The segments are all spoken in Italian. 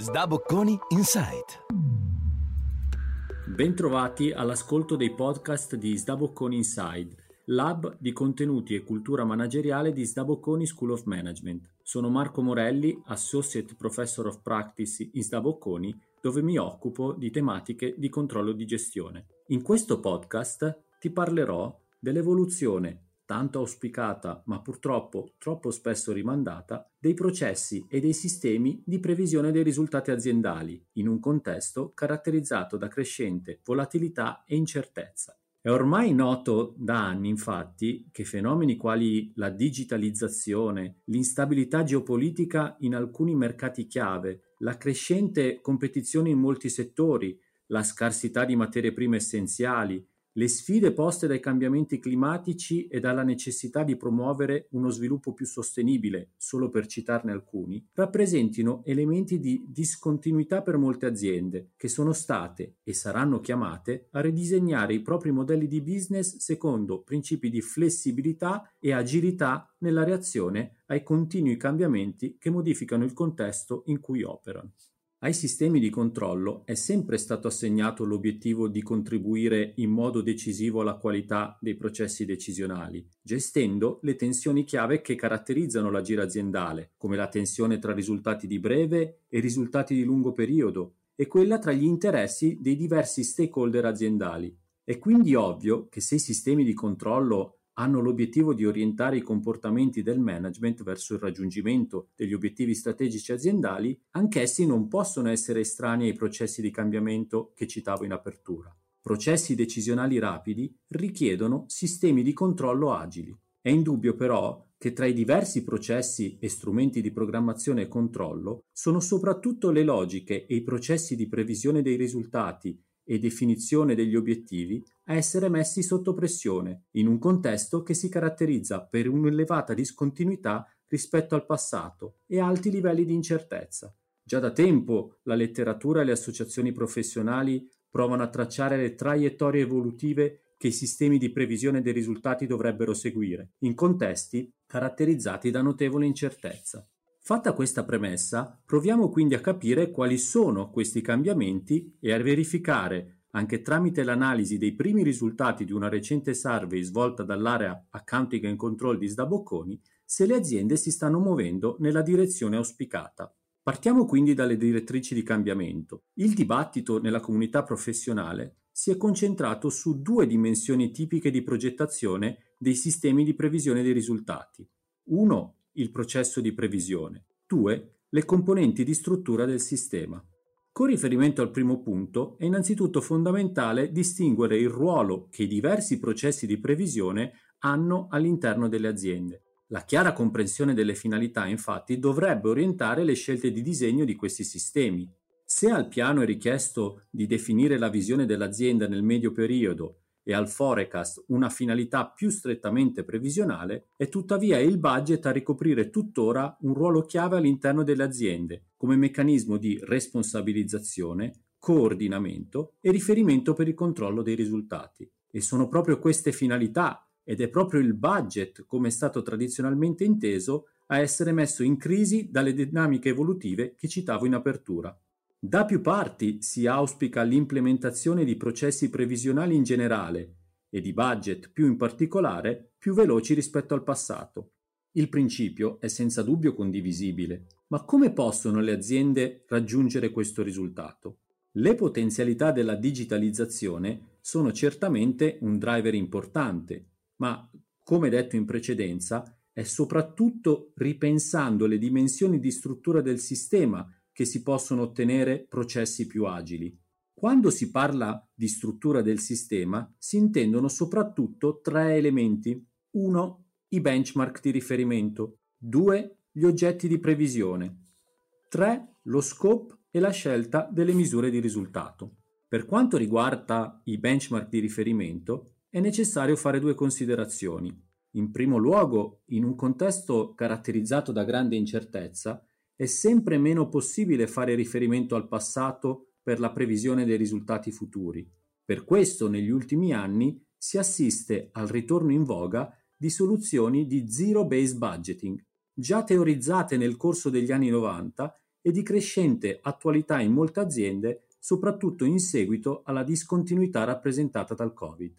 Sdabocconi Insight. Bentrovati all'ascolto dei podcast di Sdabocconi Inside, lab di contenuti e cultura manageriale di Sdabocconi School of Management. Sono Marco Morelli, Associate Professor of Practice in Sdabocconi, dove mi occupo di tematiche di controllo di gestione. In questo podcast ti parlerò dell'evoluzione tanto auspicata ma purtroppo troppo spesso rimandata, dei processi e dei sistemi di previsione dei risultati aziendali in un contesto caratterizzato da crescente volatilità e incertezza. È ormai noto da anni, infatti, che fenomeni quali la digitalizzazione, l'instabilità geopolitica in alcuni mercati chiave, la crescente competizione in molti settori, la scarsità di materie prime essenziali, le sfide poste dai cambiamenti climatici e dalla necessità di promuovere uno sviluppo più sostenibile, solo per citarne alcuni, rappresentino elementi di discontinuità per molte aziende che sono state e saranno chiamate a ridisegnare i propri modelli di business secondo principi di flessibilità e agilità nella reazione ai continui cambiamenti che modificano il contesto in cui operano. Ai sistemi di controllo è sempre stato assegnato l'obiettivo di contribuire in modo decisivo alla qualità dei processi decisionali, gestendo le tensioni chiave che caratterizzano l'agire aziendale, come la tensione tra risultati di breve e risultati di lungo periodo, e quella tra gli interessi dei diversi stakeholder aziendali. È quindi ovvio che se i sistemi di controllo hanno l'obiettivo di orientare i comportamenti del management verso il raggiungimento degli obiettivi strategici aziendali, anch'essi non possono essere estranei ai processi di cambiamento che citavo in apertura. Processi decisionali rapidi richiedono sistemi di controllo agili. È indubbio però che tra i diversi processi e strumenti di programmazione e controllo sono soprattutto le logiche e i processi di previsione dei risultati e definizione degli obiettivi a essere messi sotto pressione in un contesto che si caratterizza per un'elevata discontinuità rispetto al passato e alti livelli di incertezza. Già da tempo la letteratura e le associazioni professionali provano a tracciare le traiettorie evolutive che i sistemi di previsione dei risultati dovrebbero seguire, in contesti caratterizzati da notevole incertezza. Fatta questa premessa, proviamo quindi a capire quali sono questi cambiamenti e a verificare, anche tramite l'analisi dei primi risultati di una recente survey svolta dall'area Accounting and Control di Sdabocconi, se le aziende si stanno muovendo nella direzione auspicata. Partiamo quindi dalle direttrici di cambiamento. Il dibattito nella comunità professionale si è concentrato su due dimensioni tipiche di progettazione dei sistemi di previsione dei risultati. Uno il processo di previsione. 2. Le componenti di struttura del sistema. Con riferimento al primo punto, è innanzitutto fondamentale distinguere il ruolo che i diversi processi di previsione hanno all'interno delle aziende. La chiara comprensione delle finalità, infatti, dovrebbe orientare le scelte di disegno di questi sistemi. Se al piano è richiesto di definire la visione dell'azienda nel medio periodo e al forecast una finalità più strettamente previsionale, è tuttavia il budget a ricoprire tuttora un ruolo chiave all'interno delle aziende come meccanismo di responsabilizzazione, coordinamento e riferimento per il controllo dei risultati. E sono proprio queste finalità ed è proprio il budget, come è stato tradizionalmente inteso, a essere messo in crisi dalle dinamiche evolutive che citavo in apertura. Da più parti si auspica l'implementazione di processi previsionali in generale e di budget più in particolare più veloci rispetto al passato. Il principio è senza dubbio condivisibile, ma come possono le aziende raggiungere questo risultato? Le potenzialità della digitalizzazione sono certamente un driver importante, ma come detto in precedenza, è soprattutto ripensando le dimensioni di struttura del sistema che si possono ottenere processi più agili. Quando si parla di struttura del sistema si intendono soprattutto tre elementi. 1. I benchmark di riferimento. 2. Gli oggetti di previsione. 3. Lo scope e la scelta delle misure di risultato. Per quanto riguarda i benchmark di riferimento, è necessario fare due considerazioni. In primo luogo, in un contesto caratterizzato da grande incertezza, è sempre meno possibile fare riferimento al passato per la previsione dei risultati futuri. Per questo negli ultimi anni si assiste al ritorno in voga di soluzioni di zero-based budgeting, già teorizzate nel corso degli anni 90 e di crescente attualità in molte aziende, soprattutto in seguito alla discontinuità rappresentata dal Covid.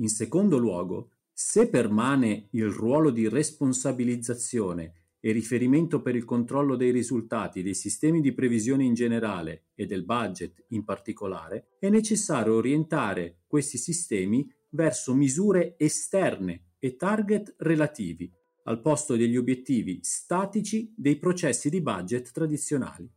In secondo luogo, se permane il ruolo di responsabilizzazione e riferimento per il controllo dei risultati dei sistemi di previsione in generale e del budget in particolare, è necessario orientare questi sistemi verso misure esterne e target relativi, al posto degli obiettivi statici dei processi di budget tradizionali.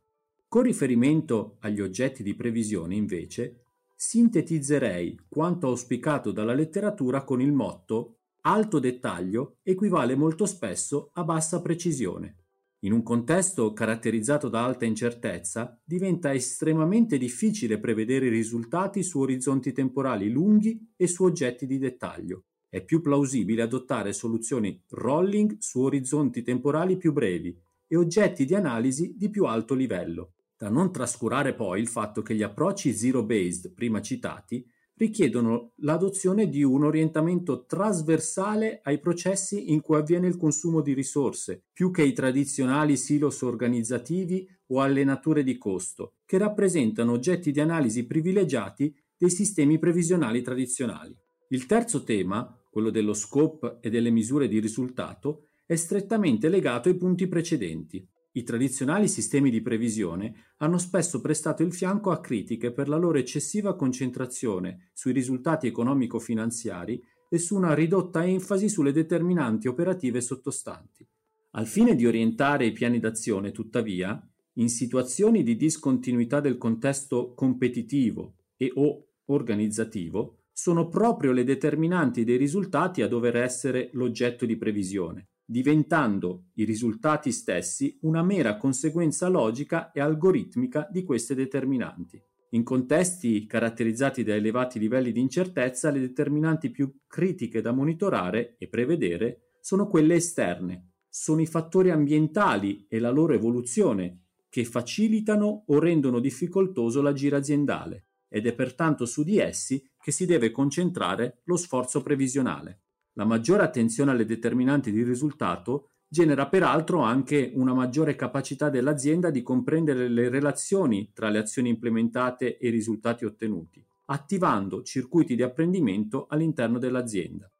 Con riferimento agli oggetti di previsione, invece, sintetizzerei quanto auspicato dalla letteratura con il motto alto dettaglio equivale molto spesso a bassa precisione. In un contesto caratterizzato da alta incertezza, diventa estremamente difficile prevedere i risultati su orizzonti temporali lunghi e su oggetti di dettaglio. È più plausibile adottare soluzioni rolling su orizzonti temporali più brevi e oggetti di analisi di più alto livello. Da non trascurare poi il fatto che gli approcci zero-based prima citati richiedono l'adozione di un orientamento trasversale ai processi in cui avviene il consumo di risorse, più che ai tradizionali silos organizzativi o alle nature di costo, che rappresentano oggetti di analisi privilegiati dei sistemi previsionali tradizionali. Il terzo tema, quello dello scope e delle misure di risultato, è strettamente legato ai punti precedenti. I tradizionali sistemi di previsione hanno spesso prestato il fianco a critiche per la loro eccessiva concentrazione sui risultati economico-finanziari e su una ridotta enfasi sulle determinanti operative sottostanti. Al fine di orientare i piani d'azione, tuttavia, in situazioni di discontinuità del contesto competitivo e o organizzativo, sono proprio le determinanti dei risultati a dover essere l'oggetto di previsione diventando i risultati stessi una mera conseguenza logica e algoritmica di queste determinanti. In contesti caratterizzati da elevati livelli di incertezza, le determinanti più critiche da monitorare e prevedere sono quelle esterne. Sono i fattori ambientali e la loro evoluzione che facilitano o rendono difficoltoso l'agire aziendale ed è pertanto su di essi che si deve concentrare lo sforzo previsionale. La maggiore attenzione alle determinanti di risultato genera peraltro anche una maggiore capacità dell'azienda di comprendere le relazioni tra le azioni implementate e i risultati ottenuti, attivando circuiti di apprendimento all'interno dell'azienda.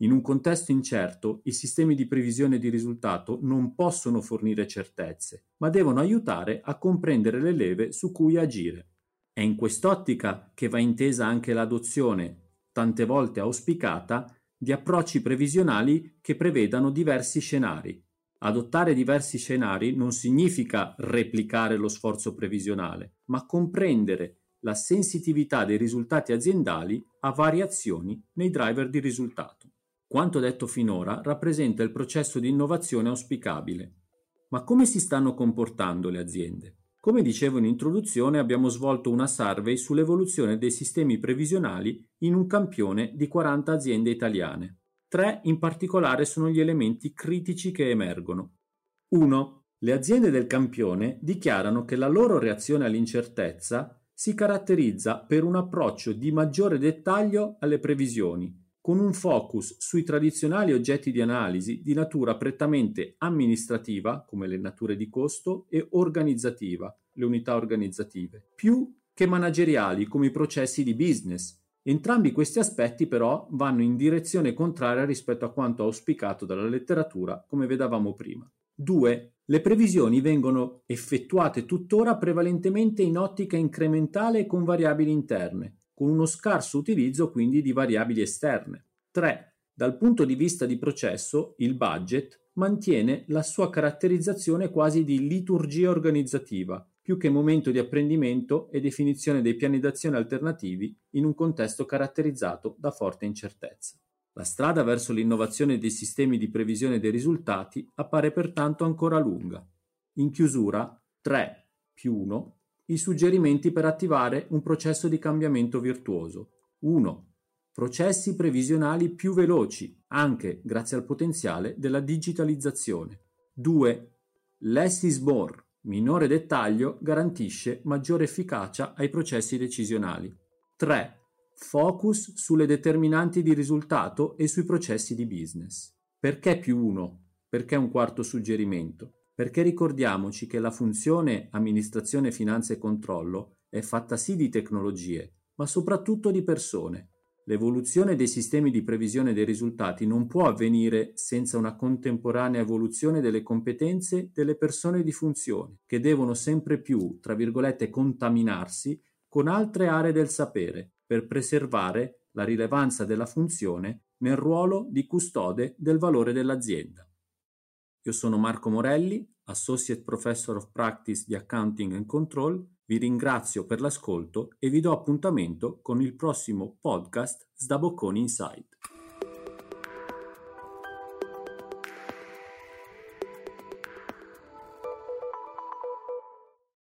In un contesto incerto, i sistemi di previsione di risultato non possono fornire certezze, ma devono aiutare a comprendere le leve su cui agire. È in quest'ottica che va intesa anche l'adozione, tante volte auspicata, di approcci previsionali che prevedano diversi scenari. Adottare diversi scenari non significa replicare lo sforzo previsionale, ma comprendere la sensitività dei risultati aziendali a variazioni nei driver di risultato. Quanto detto finora rappresenta il processo di innovazione auspicabile. Ma come si stanno comportando le aziende? Come dicevo in introduzione, abbiamo svolto una survey sull'evoluzione dei sistemi previsionali in un campione di 40 aziende italiane. Tre in particolare sono gli elementi critici che emergono. 1. Le aziende del campione dichiarano che la loro reazione all'incertezza si caratterizza per un approccio di maggiore dettaglio alle previsioni, con un focus sui tradizionali oggetti di analisi di natura prettamente amministrativa, come le nature di costo, e organizzativa, le unità organizzative, più che manageriali, come i processi di business. Entrambi questi aspetti però vanno in direzione contraria rispetto a quanto auspicato dalla letteratura, come vedavamo prima. 2. Le previsioni vengono effettuate tuttora prevalentemente in ottica incrementale e con variabili interne, con uno scarso utilizzo quindi di variabili esterne. 3. Dal punto di vista di processo, il budget mantiene la sua caratterizzazione quasi di liturgia organizzativa, più che momento di apprendimento e definizione dei piani d'azione alternativi in un contesto caratterizzato da forte incertezza. La strada verso l'innovazione dei sistemi di previsione dei risultati appare pertanto ancora lunga. In chiusura, 3 più 1 i suggerimenti per attivare un processo di cambiamento virtuoso. 1. Processi previsionali più veloci, anche grazie al potenziale della digitalizzazione. 2. Less is more. Minore dettaglio garantisce maggiore efficacia ai processi decisionali. 3. Focus sulle determinanti di risultato e sui processi di business. Perché più 1? Perché un quarto suggerimento? Perché ricordiamoci che la funzione amministrazione, finanza e controllo è fatta sì di tecnologie, ma soprattutto di persone. L'evoluzione dei sistemi di previsione dei risultati non può avvenire senza una contemporanea evoluzione delle competenze delle persone di funzione, che devono sempre più, tra virgolette, contaminarsi con altre aree del sapere per preservare la rilevanza della funzione nel ruolo di custode del valore dell'azienda. Io sono Marco Morelli, Associate Professor of Practice di Accounting and Control, vi ringrazio per l'ascolto e vi do appuntamento con il prossimo podcast Sdabocconi Insight.